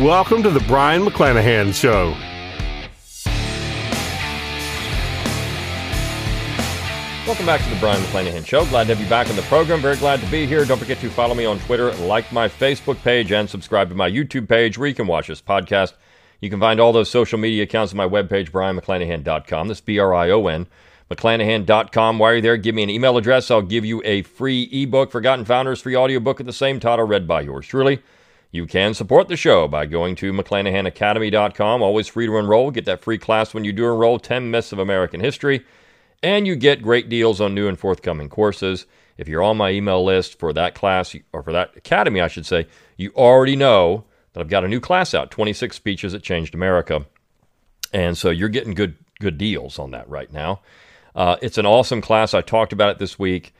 Welcome to the Brion McClanahan Show. Welcome back to the Brion McClanahan Show. Glad to have you back on the program. Very glad to be here. Don't forget to follow me on Twitter, like my Facebook page, and subscribe to my YouTube page where you can watch this podcast. You can find all those social media accounts on my webpage, brionmcclanahan.com. That's B R I O N, McClanahan.com. While you're you there, give me an email address. I'll give you a free ebook, Forgotten Founders, free audiobook at the same title, read by yours truly. You can support the show by going to McClanahanacademy.com. Always free to enroll. Get that free class when you do enroll 10 Myths of American History. And you get great deals on new and forthcoming courses. If you're on my email list for that class, or for that academy, I should say, you already know that I've got a new class out 26 Speeches That Changed America. And so you're getting good, good deals on that right now. Uh, it's an awesome class. I talked about it this week.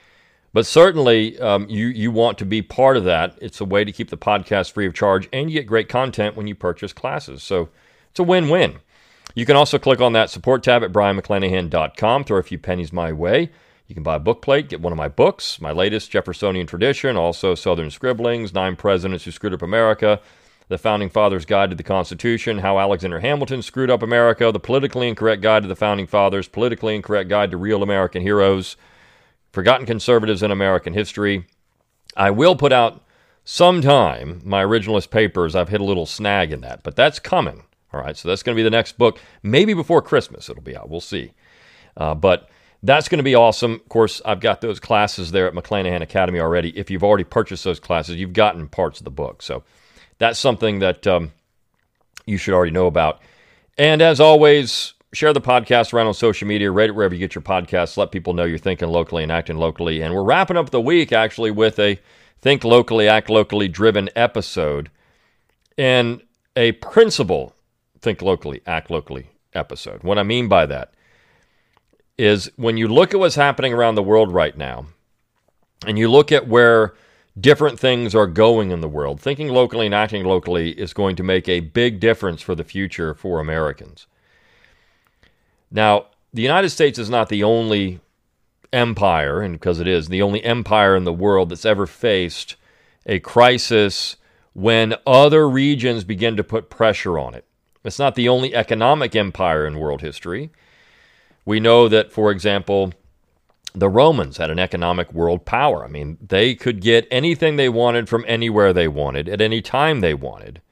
But certainly, um, you you want to be part of that. It's a way to keep the podcast free of charge, and you get great content when you purchase classes. So it's a win-win. You can also click on that support tab at brionmcclanahan.com. Throw a few pennies my way. You can buy a book plate, get one of my books, my latest Jeffersonian Tradition, also Southern Scribblings, Nine Presidents Who Screwed Up America, The Founding Fathers Guide to the Constitution, How Alexander Hamilton Screwed Up America, The Politically Incorrect Guide to the Founding Fathers, Politically Incorrect Guide to Real American Heroes, Forgotten Conservatives in American History. I will put out sometime my originalist papers. I've hit a little snag in that, but that's coming. All right, so that's going to be the next book. Maybe before Christmas it'll be out. We'll see. Uh, but that's going to be awesome. Of course, I've got those classes there at McClanahan Academy already. If you've already purchased those classes, you've gotten parts of the book. So that's something that um, you should already know about. And as always, share the podcast around on social media, rate it wherever you get your podcasts. Let people know you're thinking locally and acting locally. And we're wrapping up the week actually with a think locally, act locally driven episode and a principle think locally, act locally episode. What I mean by that is when you look at what's happening around the world right now and you look at where different things are going in the world, thinking locally and acting locally is going to make a big difference for the future for Americans. Now, the United States is not the only empire, and because it is the only empire in the world that's ever faced a crisis when other regions begin to put pressure on it. It's not the only economic empire in world history. We know that, for example, the Romans had an economic world power. I mean, they could get anything they wanted from anywhere they wanted at any time they wanted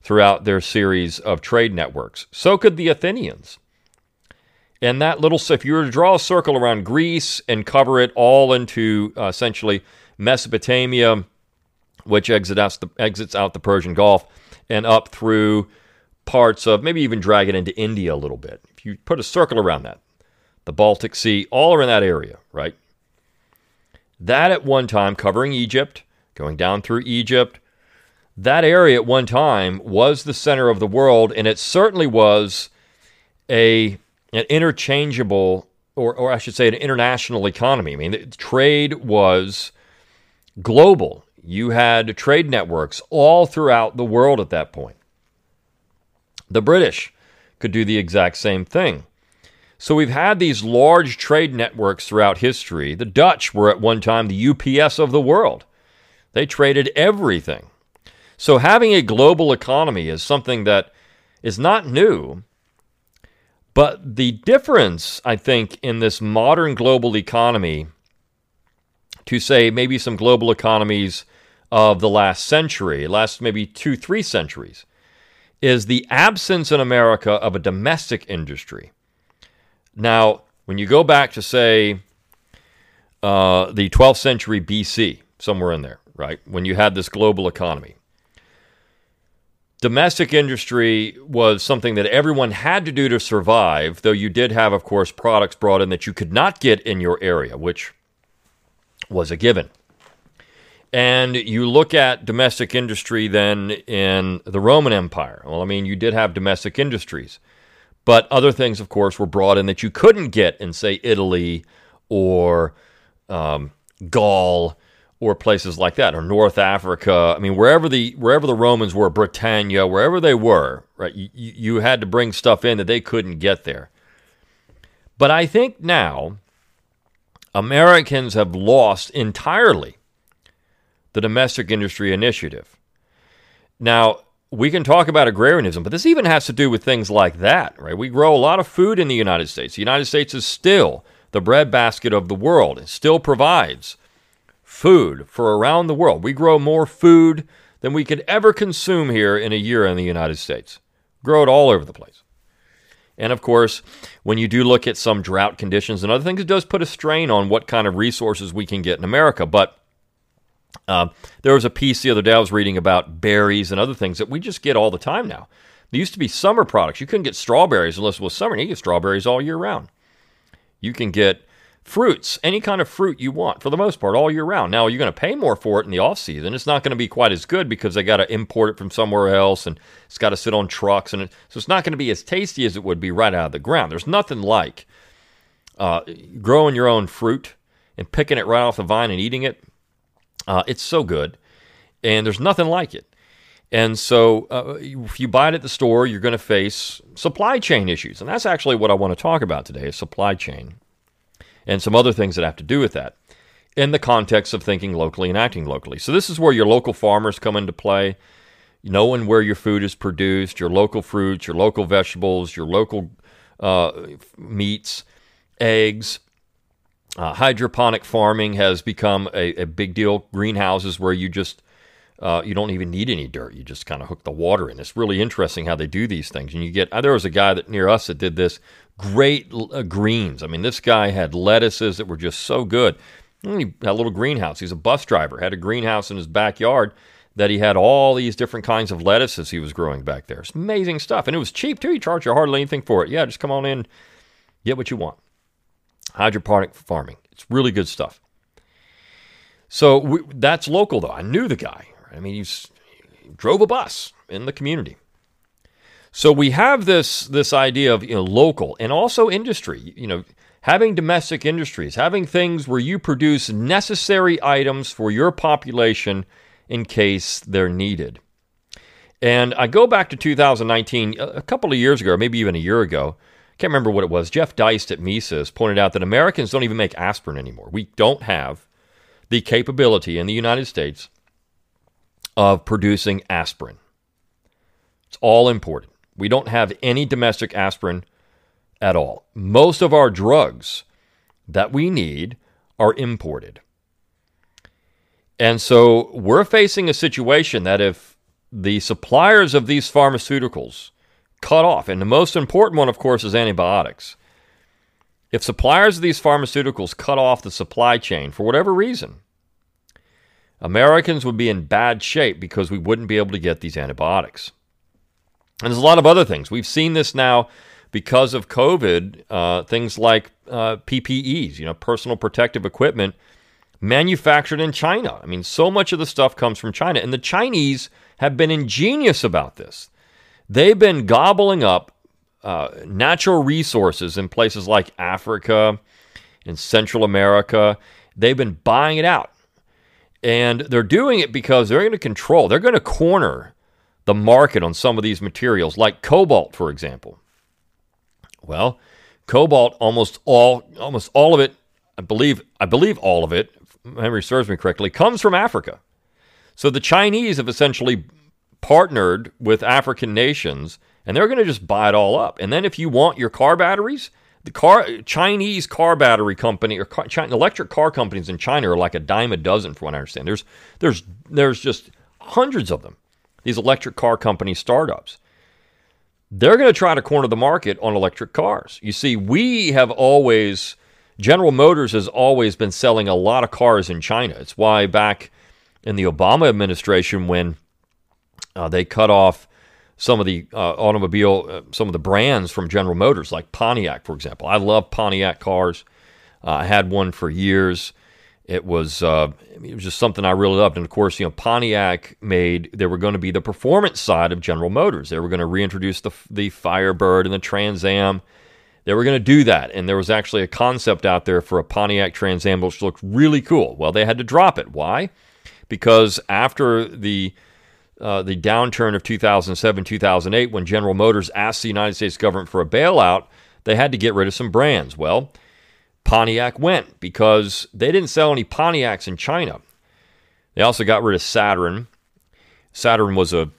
throughout their series of trade networks. So could the Athenians. And that little, if you were to draw a circle around Greece and cover it all into uh, essentially Mesopotamia, which exits out, the, exits out the Persian Gulf, and up through parts of, maybe even drag it into India a little bit. If you put a circle around that, the Baltic Sea, all around that area, right? That at one time covering Egypt, going down through Egypt, that area at one time was the center of the world, and it certainly was a an interchangeable, or, or I should say, an international economy. I mean, trade was global. You had trade networks all throughout the world at that point. The British could do the exact same thing. So we've had these large trade networks throughout history. The Dutch were at one time the UPS of the world, they traded everything. So having a global economy is something that is not new, but the difference, I think, in this modern global economy to say maybe some global economies of the last century, last maybe two, three centuries, is the absence in America of a domestic industry. Now, when you go back to, say, uh, the 12th century BC, somewhere in there, right, when you had this global economy, domestic industry was something that everyone had to do to survive, though you did have, of course, products brought in that you could not get in your area, which was a given. And you look at domestic industry then in the Roman Empire. Well, I mean, you did have domestic industries, but other things, of course, were brought in that you couldn't get in, say, Italy or um, Gaul or places like that, or North Africa. I mean, wherever the wherever the Romans were, Britannia, wherever they were, right? You, you had to bring stuff in that they couldn't get there. But I think now Americans have lost entirely the domestic industry initiative. Now, we can talk about agrarianism, but this even has to do with things like that, right? We grow a lot of food in the United States. The United States is still the breadbasket of the world. It still provides food for around the world. We grow more food than we could ever consume here in a year in the United States. Grow it all over the place. And of course, when you do look at some drought conditions and other things, it does put a strain on what kind of resources we can get in America. But uh, there was a piece the other day I was reading about berries and other things that we just get all the time now. They used to be summer products. You couldn't get strawberries unless it was summer. You get strawberries all year round. You can get fruits, any kind of fruit you want for the most part all year round. Now, you're going to pay more for it in the off season. It's not going to be quite as good because they got to import it from somewhere else and it's got to sit on trucks. And it, so it's not going to be as tasty as it would be right out of the ground. There's nothing like uh, growing your own fruit and picking it right off the vine and eating it. Uh, it's so good. And there's nothing like it. And so, uh, if you buy it at the store, you're going to face supply chain issues. And that's actually what I want to talk about today is supply chain and some other things that have to do with that in the context of thinking locally and acting locally. So, this is where your local farmers come into play, knowing where your food is produced, your local fruits, your local vegetables, your local uh, meats, eggs. Uh, hydroponic farming has become a, a, big deal. Greenhouses where you just uh, you don't even need any dirt. You just kind of hook the water in. It's really interesting how they do these things. And you get there was a guy that near us that did this great uh, greens. I mean, this guy had lettuces that were just so good. And he had a little greenhouse. He's a bus driver, had a greenhouse in his backyard that he had all these different kinds of lettuces he was growing back there. It's amazing stuff. And it was cheap too. He charged you hardly anything for it. Yeah, just come on in, get what you want. Hydroponic farming. It's really good stuff. So we, that's local though. I knew the guy. I mean, he drove a bus in the community. So we have this this idea of you know local and also industry. You know, having domestic industries, having things where you produce necessary items for your population in case they're needed. And I go back to 2019, a couple of years ago, maybe even a year ago. I can't remember what it was. Jeff Deist at Mises pointed out that Americans don't even make aspirin anymore. We don't have the capability in the United States of producing aspirin. It's all imported. We don't have any domestic aspirin at all. Most of our drugs that we need are imported. And so we're facing a situation that if the suppliers of these pharmaceuticals cut off, and the most important one, of course, is antibiotics. If suppliers of these pharmaceuticals cut off the supply chain for whatever reason, Americans would be in bad shape because we wouldn't be able to get these antibiotics. And there's a lot of other things. We've seen this now because of COVID, uh, things like uh, PPEs, you know, personal protective equipment manufactured in China. I mean, so much of the stuff comes from China. And the Chinese have been ingenious about this. They've been gobbling up uh, natural resources in places like Africa, in Central America. They've been buying it out. And they're doing it because they're going to control, they're going to corner the market on some of these materials, like cobalt, for example. Well, cobalt, almost all, almost all of it, I believe, I believe all of it, memory serves me correctly, comes from Africa. So the Chinese have essentially partnered with African nations, and they're going to just buy it all up. And then if you want your car batteries, the car Chinese car battery company or car, China, electric car companies in China are like a dime a dozen, from what I understand. There's there's there's just hundreds of them these electric car company startups. They're going to try to corner the market on electric cars. You see, we have always, General Motors has always been selling a lot of cars in China. It's why back in the Obama administration, when uh, they cut off some of the uh, automobile, uh, some of the brands from General Motors, like Pontiac, for example. I love Pontiac cars. Uh, I had one for years. It was uh, it was just something I really loved. And of course, you know, Pontiac made they were going to be the performance side of General Motors. They were going to reintroduce the the Firebird and the Trans Am. They were going to do that, and there was actually a concept out there for a Pontiac Trans Am which looked really cool. Well, they had to drop it. Why? Because after the uh, the downturn of 2007 2008, when General Motors asked the United States government for a bailout, they had to get rid of some brands. Well, Pontiac went because they didn't sell any Pontiacs in China. They also got rid of Saturn. Saturn was a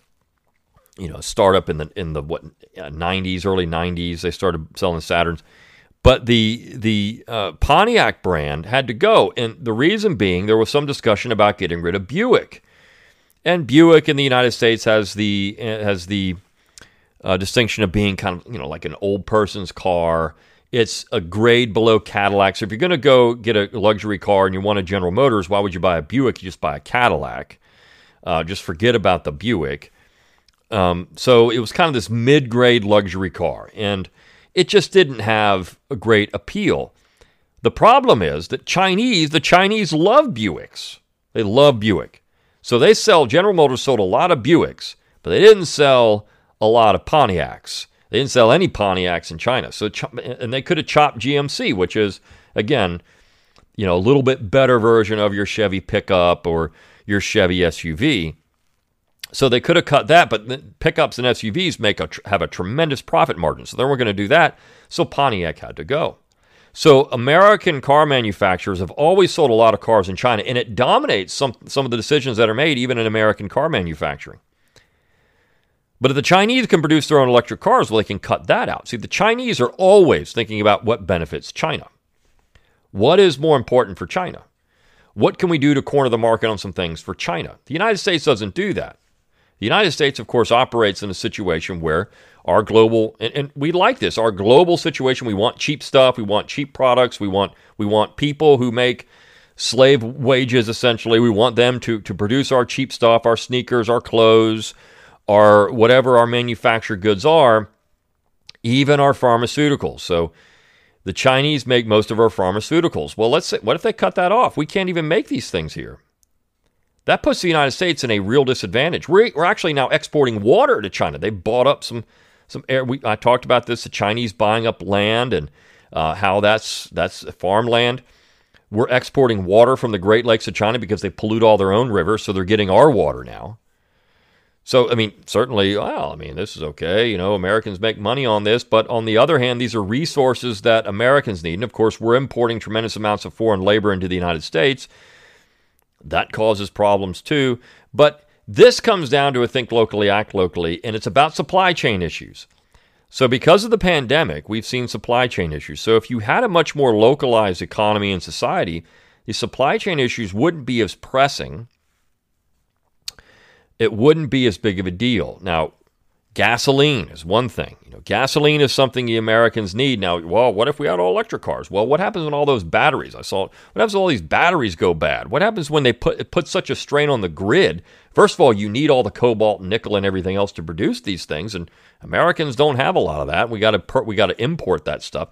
you know startup in the in the what 90s, early 90s. They started selling Saturns, but the the uh, Pontiac brand had to go, and the reason being there was some discussion about getting rid of Buick, and Buick in the United States has the has the uh, distinction of being kind of you know like an old person's car it's a grade below Cadillac. So if you're going to go get a luxury car and you want a General Motors, why would you buy a Buick? You just buy a Cadillac. Uh, just forget about the Buick. Um, so it was kind of this mid grade luxury car, and it just didn't have a great appeal. The problem is that Chinese, the Chinese love Buicks. They love Buick. So they sell, General Motors sold a lot of Buicks, but they didn't sell a lot of Pontiacs. They didn't sell any Pontiacs in China. So and they could have chopped GMC, which is again, you know, a little bit better version of your Chevy pickup or your Chevy SUV. So they could have cut that, but pickups and SUVs make a, have a tremendous profit margin. So they weren't going to do that. So Pontiac had to go. So American car manufacturers have always sold a lot of cars in China, and it dominates some some of the decisions that are made, even in American car manufacturing. But if the Chinese can produce their own electric cars, well, they can cut that out. See, the Chinese are always thinking about what benefits China. What is more important for China? What can we do to corner the market on some things for China? The United States doesn't do that. The United States, of course, operates in a situation where our global and, and, we like this, our global situation, we want cheap stuff, we want cheap products, we want we want people who make slave wages essentially. We want them to to produce our cheap stuff, our sneakers, our clothes, our whatever our manufactured goods are, even our pharmaceuticals. So the Chinese make most of our pharmaceuticals. Well, let's say, what if they cut that off? We can't even make these things here. That puts the United States in a real disadvantage. We're, we're actually now exporting water to China. They bought up some some air. We, I talked about this: the Chinese buying up land and uh, how that's that's farmland. We're exporting water from the Great Lakes of China because they pollute all their own rivers, so they're getting our water now. So, I mean, certainly, well, I mean, this is okay. You know, Americans make money on this. But on the other hand, these are resources that Americans need. And of course, we're importing tremendous amounts of foreign labor into the United States. That causes problems too. But this comes down to a think locally, act locally, and it's about supply chain issues. So, because of the pandemic, we've seen supply chain issues. So, if you had a much more localized economy and society, the supply chain issues wouldn't be as pressing it wouldn't be as big of a deal. Now, gasoline is one thing. You know, gasoline is something the Americans need. Now, well, what if we had all electric cars? Well, what happens when all those batteries? I saw what happens when all these batteries go bad? What happens when they put put such a strain on the grid? First of all, you need all the cobalt, nickel, and everything else to produce these things, and Americans don't have a lot of that. We got to we got to import that stuff.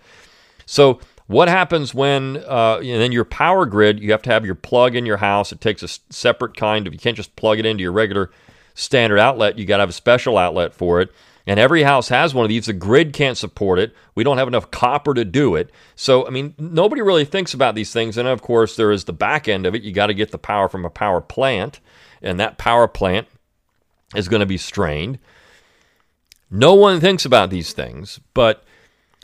So what happens when, uh, and then your power grid, you have to have your plug in your house. It takes a separate kind of, you can't just plug it into your regular standard outlet. You got to have a special outlet for it. And every house has one of these. The grid can't support it. We don't have enough copper to do it. So, I mean, nobody really thinks about these things. And of course, there is the back end of it. You got to get the power from a power plant, and that power plant is going to be strained. No one thinks about these things, but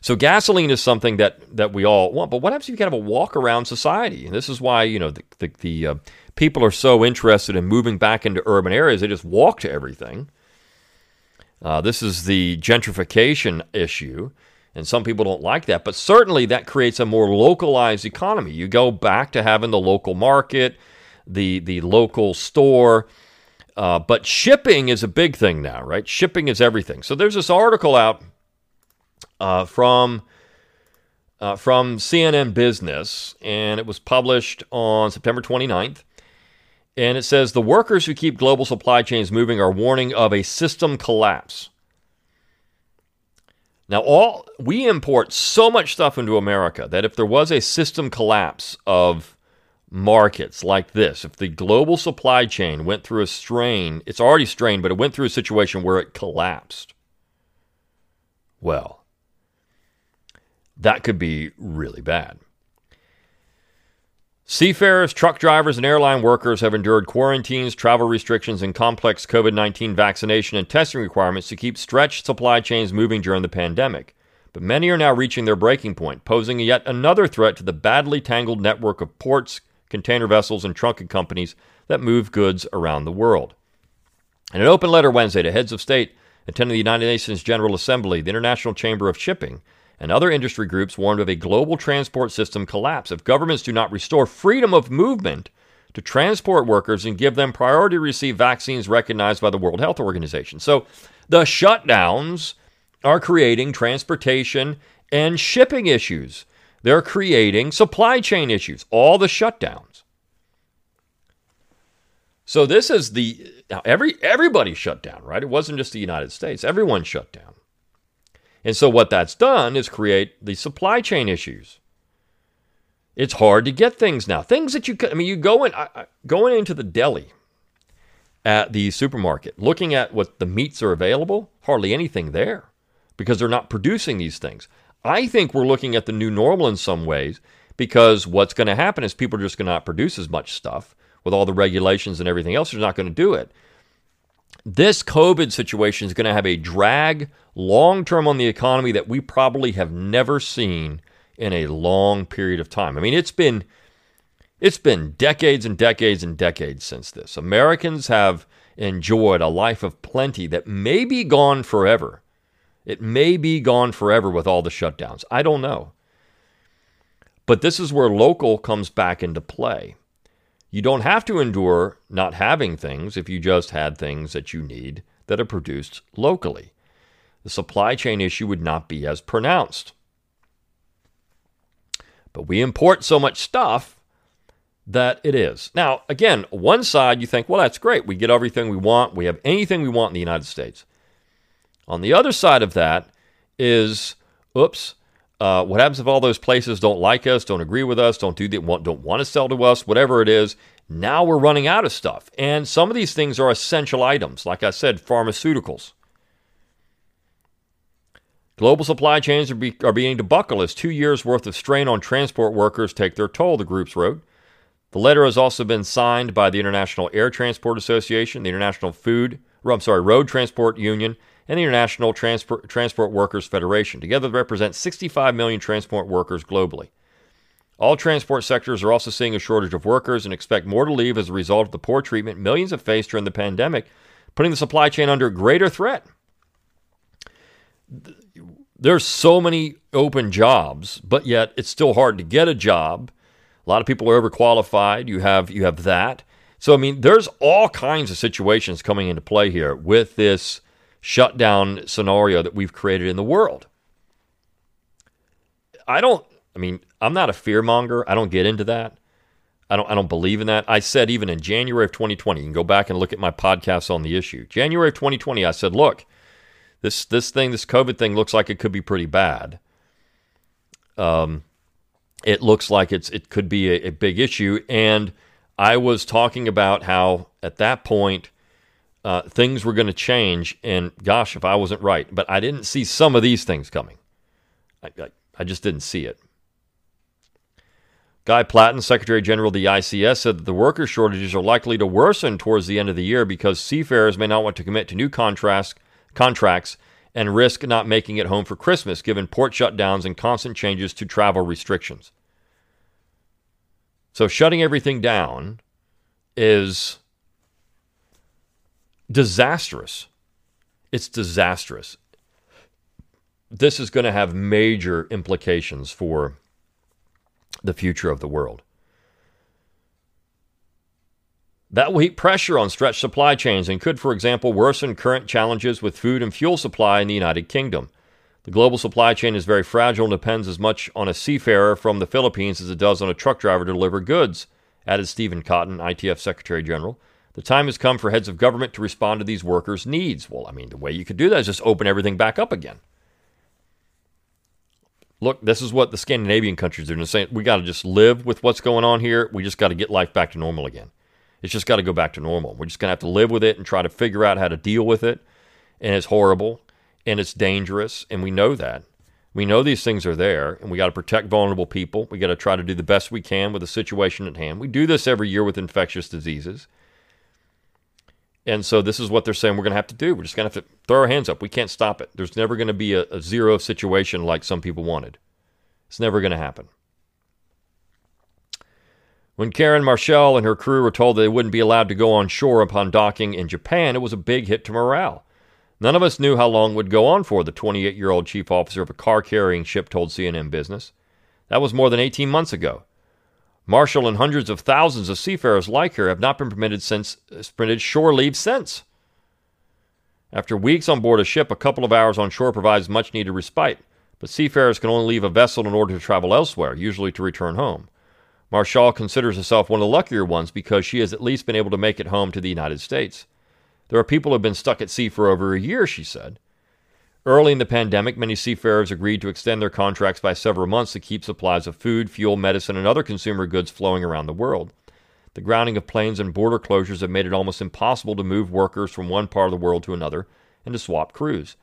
so gasoline is something that that we all want, but what happens if you kind of have a walk around society? And this is why you know the the, the uh, people are so interested in moving back into urban areas. They just walk to everything. Uh, this is the gentrification issue, and some people don't like that. But certainly that creates a more localized economy. You go back to having the local market, the the local store. Uh, but shipping is a big thing now, right? Shipping is everything. So there's this article out uh, from uh, from CNN Business, and it was published on September 29th. And it says the workers who keep global supply chains moving are warning of a system collapse. Now, all we import so much stuff into America that if there was a system collapse of markets like this, if the global supply chain went through a strain, it's already strained, but it went through a situation where it collapsed, well, that could be really bad. Seafarers, truck drivers, and airline workers have endured quarantines, travel restrictions, and complex COVID 19 vaccination and testing requirements to keep stretched supply chains moving during the pandemic. But many are now reaching their breaking point, posing yet another threat to the badly tangled network of ports, container vessels, and trunking companies that move goods around the world. In an open letter Wednesday to heads of state attending the United Nations General Assembly, the International Chamber of Shipping, and other industry groups warned of a global transport system collapse if governments do not restore freedom of movement to transport workers and give them priority to receive vaccines recognized by the World Health Organization. So the shutdowns are creating transportation and shipping issues. They're creating supply chain issues, all the shutdowns. So this is the every everybody shut down, right? It wasn't just the United States. Everyone shut down. And so what that's done is create the supply chain issues. It's hard to get things now. Things that you could, I mean you go in going into the deli at the supermarket, looking at what the meats are available, hardly anything there because they're not producing these things. I think we're looking at the new normal in some ways because what's going to happen is people are just going to not produce as much stuff with all the regulations and everything else. They're not going to do it. This COVID situation is going to have a drag long term on the economy that we probably have never seen in a long period of time. I mean, it's been it's been decades and decades and decades since this. Americans have enjoyed a life of plenty that may be gone forever it may be gone forever with all the shutdowns. I don't know. But this is where local comes back into play. You don't have to endure not having things if you just had things that you need that are produced locally. The supply chain issue would not be as pronounced. But we import so much stuff that it is. Now, again, one side you think, well, that's great. We get everything we want. We have anything we want in the United States. On the other side of that is, oops, uh, what happens if all those places don't like us, don't agree with us, don't do the, want, don't want to sell to us, whatever it is? Now we're running out of stuff, and some of these things are essential items. Like I said, pharmaceuticals. Global supply chains are, be, are beginning to buckle as two years' worth of strain on transport workers take their toll, the groups wrote. The letter has also been signed by the International Air Transport Association, the International Food, I'm sorry, Road Transport Union, and the International Transport, Transport Workers Federation. Together, represent 65 million transport workers globally. All transport sectors are also seeing a shortage of workers and expect more to leave as a result of the poor treatment millions have faced during the pandemic, putting the supply chain under greater threat. There's so many open jobs, but yet it's still hard to get a job. A lot of people are overqualified. You have you have that. So I mean, there's all kinds of situations coming into play here with this shutdown scenario that we've created in the world. I don't, I mean, I'm not a fear monger. I don't get into that. I don't, I don't believe in that. I said even in January of 2020, you can go back and look at my podcasts on the issue. January of 2020, I said, look, this, this thing, this COVID thing looks like it could be pretty bad. Um, it looks like it's, it could be a, a big issue. And I was talking about how at that point, uh, things were going to change. And gosh, if I wasn't right, but I didn't see some of these things coming. I, I, I just didn't see it. Guy Platten, Secretary General of the ICS, said that the worker shortages are likely to worsen towards the end of the year because seafarers may not want to commit to new contracts, contracts and risk not making it home for Christmas given port shutdowns and constant changes to travel restrictions. So, shutting everything down is disastrous. It's disastrous. This is going to have major implications for the future of the world. That will heap pressure on stretched supply chains and could, for example, worsen current challenges with food and fuel supply in the United Kingdom. The global supply chain is very fragile and depends as much on a seafarer from the Philippines as it does on a truck driver to deliver goods, added Stephen Cotton, ITF Secretary General. The time has come for heads of government to respond to these workers' needs. Well, I mean, the way you could do that is just open everything back up again. look, this is what the Scandinavian countries are doing. Saying we got to just live with what's going on here. We just got to get life back to normal again. It's just got to go back to normal. We're just going to have to live with it and try to figure out how to deal with it. And it's horrible and it's dangerous. And we know that. We know these things are there and we got to protect vulnerable people. We got to try to do the best we can with the situation at hand. We do this every year with infectious diseases. And so this is what they're saying we're going to have to do. We're just going to have to throw our hands up. We can't stop it. There's never going to be a, a zero situation like some people wanted. It's never going to happen. When Karen Marshall and her crew were told they wouldn't be allowed to go on shore upon docking in Japan, it was a big hit to morale. None of us knew how long would go on for, the 28 year old chief officer of a car carrying ship told CNN Business. That was more than 18 months ago. Marshall and hundreds of thousands of seafarers like her have not been permitted since uh, permitted shore leave since. After weeks on board a ship, a couple of hours on shore provides much needed respite, but seafarers can only leave a vessel in order to travel elsewhere, usually to return home. Marshall considers herself one of the luckier ones because she has at least been able to make it home to the United States. There are people who have been stuck at sea for over a year, she said. Early in the pandemic, many seafarers agreed to extend their contracts by several months to keep supplies of food, fuel, medicine, and other consumer goods flowing around the world. The grounding of planes and border closures have made it almost impossible to move workers from one part of the world to another and to swap crews.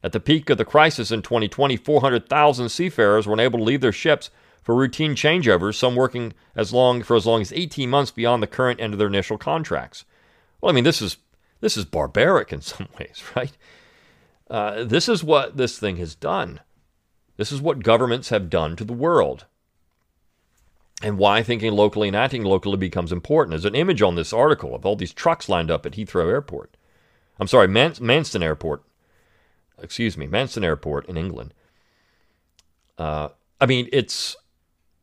At the peak of the crisis in 2020, 400,000 seafarers were unable to leave their ships for routine changeovers, some working as long for as long as 18 months beyond the current end of their initial contracts. Well, I mean, this is this is barbaric in some ways, right? Uh, this is what this thing has done. This is what governments have done to the world. And why thinking locally and acting locally becomes important. There's an image on this article of all these trucks lined up at Heathrow Airport. I'm sorry, Man- Manston Airport. Excuse me, Manston Airport in England. Uh, I mean, it's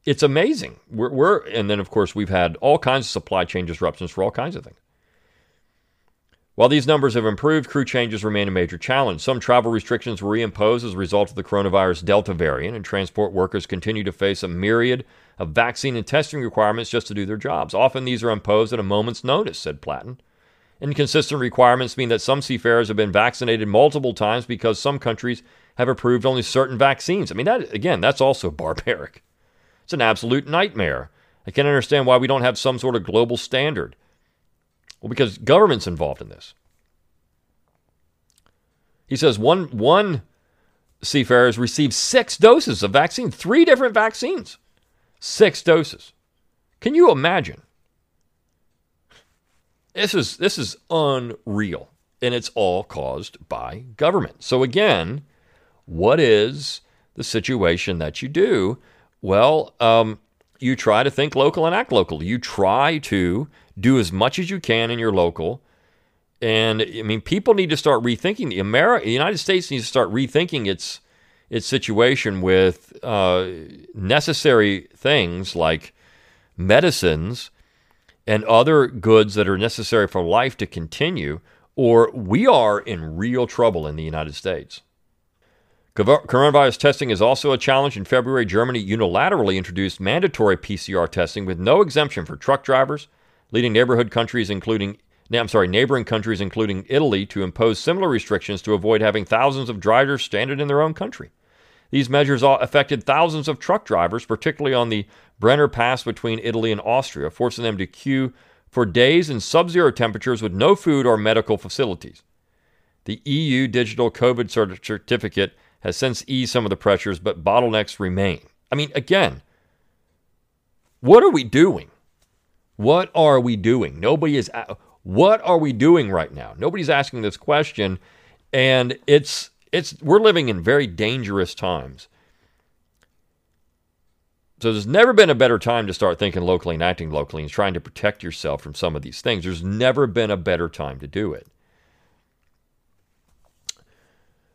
it's amazing. We're, we're and then of course we've had all kinds of supply chain disruptions for all kinds of things. While these numbers have improved, crew changes remain a major challenge. Some travel restrictions were reimposed as a result of the coronavirus Delta variant, and transport workers continue to face a myriad of vaccine and testing requirements just to do their jobs. Often these are imposed at a moment's notice, said Platten. Inconsistent requirements mean that some seafarers have been vaccinated multiple times because some countries have approved only certain vaccines. I mean, that again, that's also barbaric. It's an absolute nightmare. I can't understand why we don't have some sort of global standard. Well, because government's involved in this. He says one one seafarer has received six doses of vaccine, three different vaccines, six doses. Can you imagine? This is this is unreal, and it's all caused by government. So again, what is the situation that you do well, um, you try to think local and act local. You try to do as much as you can in your local. And I mean, people need to start rethinking. The America, the United States needs to start rethinking its its situation with uh, necessary things like medicines and other goods that are necessary for life to continue, or we are in real trouble in the United States. Coronavirus testing is also a challenge. In February, Germany unilaterally introduced mandatory PCR testing with no exemption for truck drivers, leading neighborhood countries including I'm sorry, neighboring countries including Italy to impose similar restrictions to avoid having thousands of drivers stranded in their own country. These measures affected thousands of truck drivers, particularly on the Brenner Pass between Italy and Austria, forcing them to queue for days in sub zero temperatures with no food or medical facilities. The EU digital COVID certificate has since eased some of the pressures, but bottlenecks remain. I mean, again, what are we doing? What are we doing? Nobody is. What are we doing right now? Nobody's asking this question, and it's it's we're living in very dangerous times. So there's never been a better time to start thinking locally and acting locally and trying to protect yourself from some of these things. There's never been a better time to do it.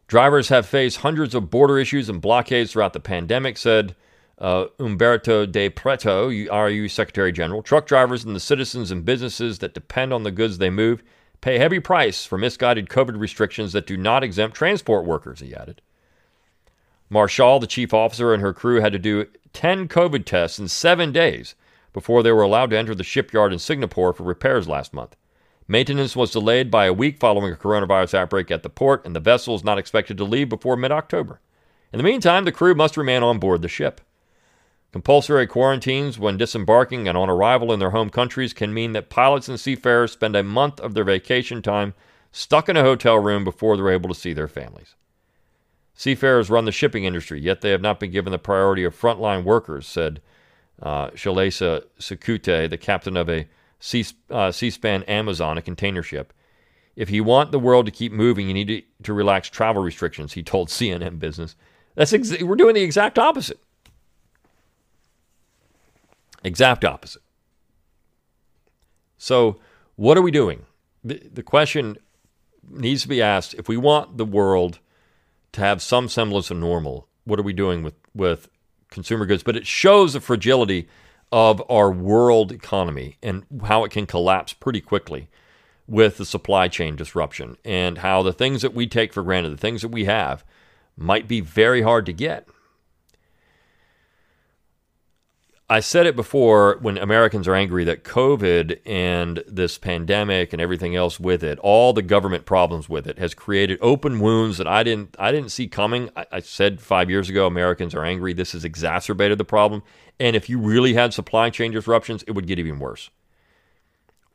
Drivers have faced hundreds of border issues and blockades throughout the pandemic, said uh, Umberto De Pretto, RU Secretary General. Truck drivers and the citizens and businesses that depend on the goods they move pay a heavy price for misguided COVID restrictions that do not exempt transport workers, he added. Marshall, the chief officer, and her crew had to do 10 COVID tests in seven days before they were allowed to enter the shipyard in Singapore for repairs last month. Maintenance was delayed by a week following a coronavirus outbreak at the port, and the vessel is not expected to leave before mid October. In the meantime, the crew must remain on board the ship. Compulsory quarantines when disembarking and on arrival in their home countries can mean that pilots and seafarers spend a month of their vacation time stuck in a hotel room before they're able to see their families. Seafarers run the shipping industry, yet they have not been given the priority of frontline workers, said uh, Shalesa Sakute, the captain of a sea, uh, Seaspan Amazon, a container ship. If you want the world to keep moving, you need to, to relax travel restrictions, he told CNN Business. That's ex- we're doing the exact opposite. Exact opposite. So, what are we doing? The, question needs to be asked if we want the world to have some semblance of normal, what are we doing with, with consumer goods? But it shows the fragility of our world economy and how it can collapse pretty quickly with the supply chain disruption and how the things that we take for granted, the things that we have, might be very hard to get. I said it before when Americans are angry that COVID and this pandemic and everything else with it, all the government problems with it, has created open wounds that I didn't I didn't see coming. I, I said five years ago Americans are angry. This has exacerbated the problem. And if you really had supply chain disruptions, it would get even worse.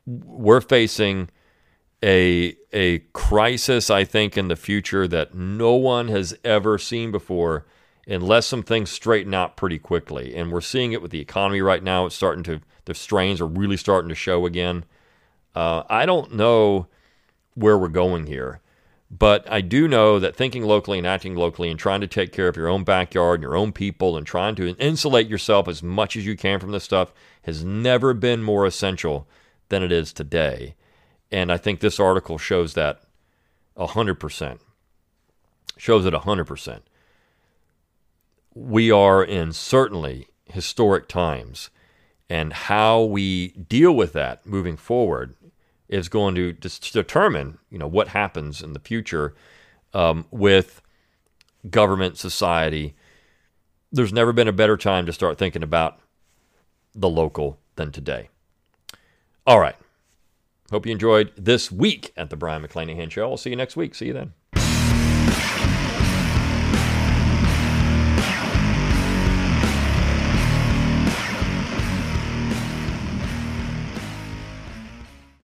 We're facing a a crisis, I think, in the future that no one has ever seen before unless some things straighten out pretty quickly. And we're seeing it with the economy right now. It's starting to, the strains are really starting to show again. Uh, I don't know where we're going here, but I do know that thinking locally and acting locally and trying to take care of your own backyard and your own people and trying to insulate yourself as much as you can from this stuff has never been more essential than it is today. And I think this article shows that 100%. Shows it 100% we are in certainly historic times, and how we deal with that moving forward is going to determine, you know, what happens in the future um, with government, society. There's never been a better time to start thinking about the local than today. All right. Hope you enjoyed this week at the Brion McClanahan Show. I'll see you next week. See you then.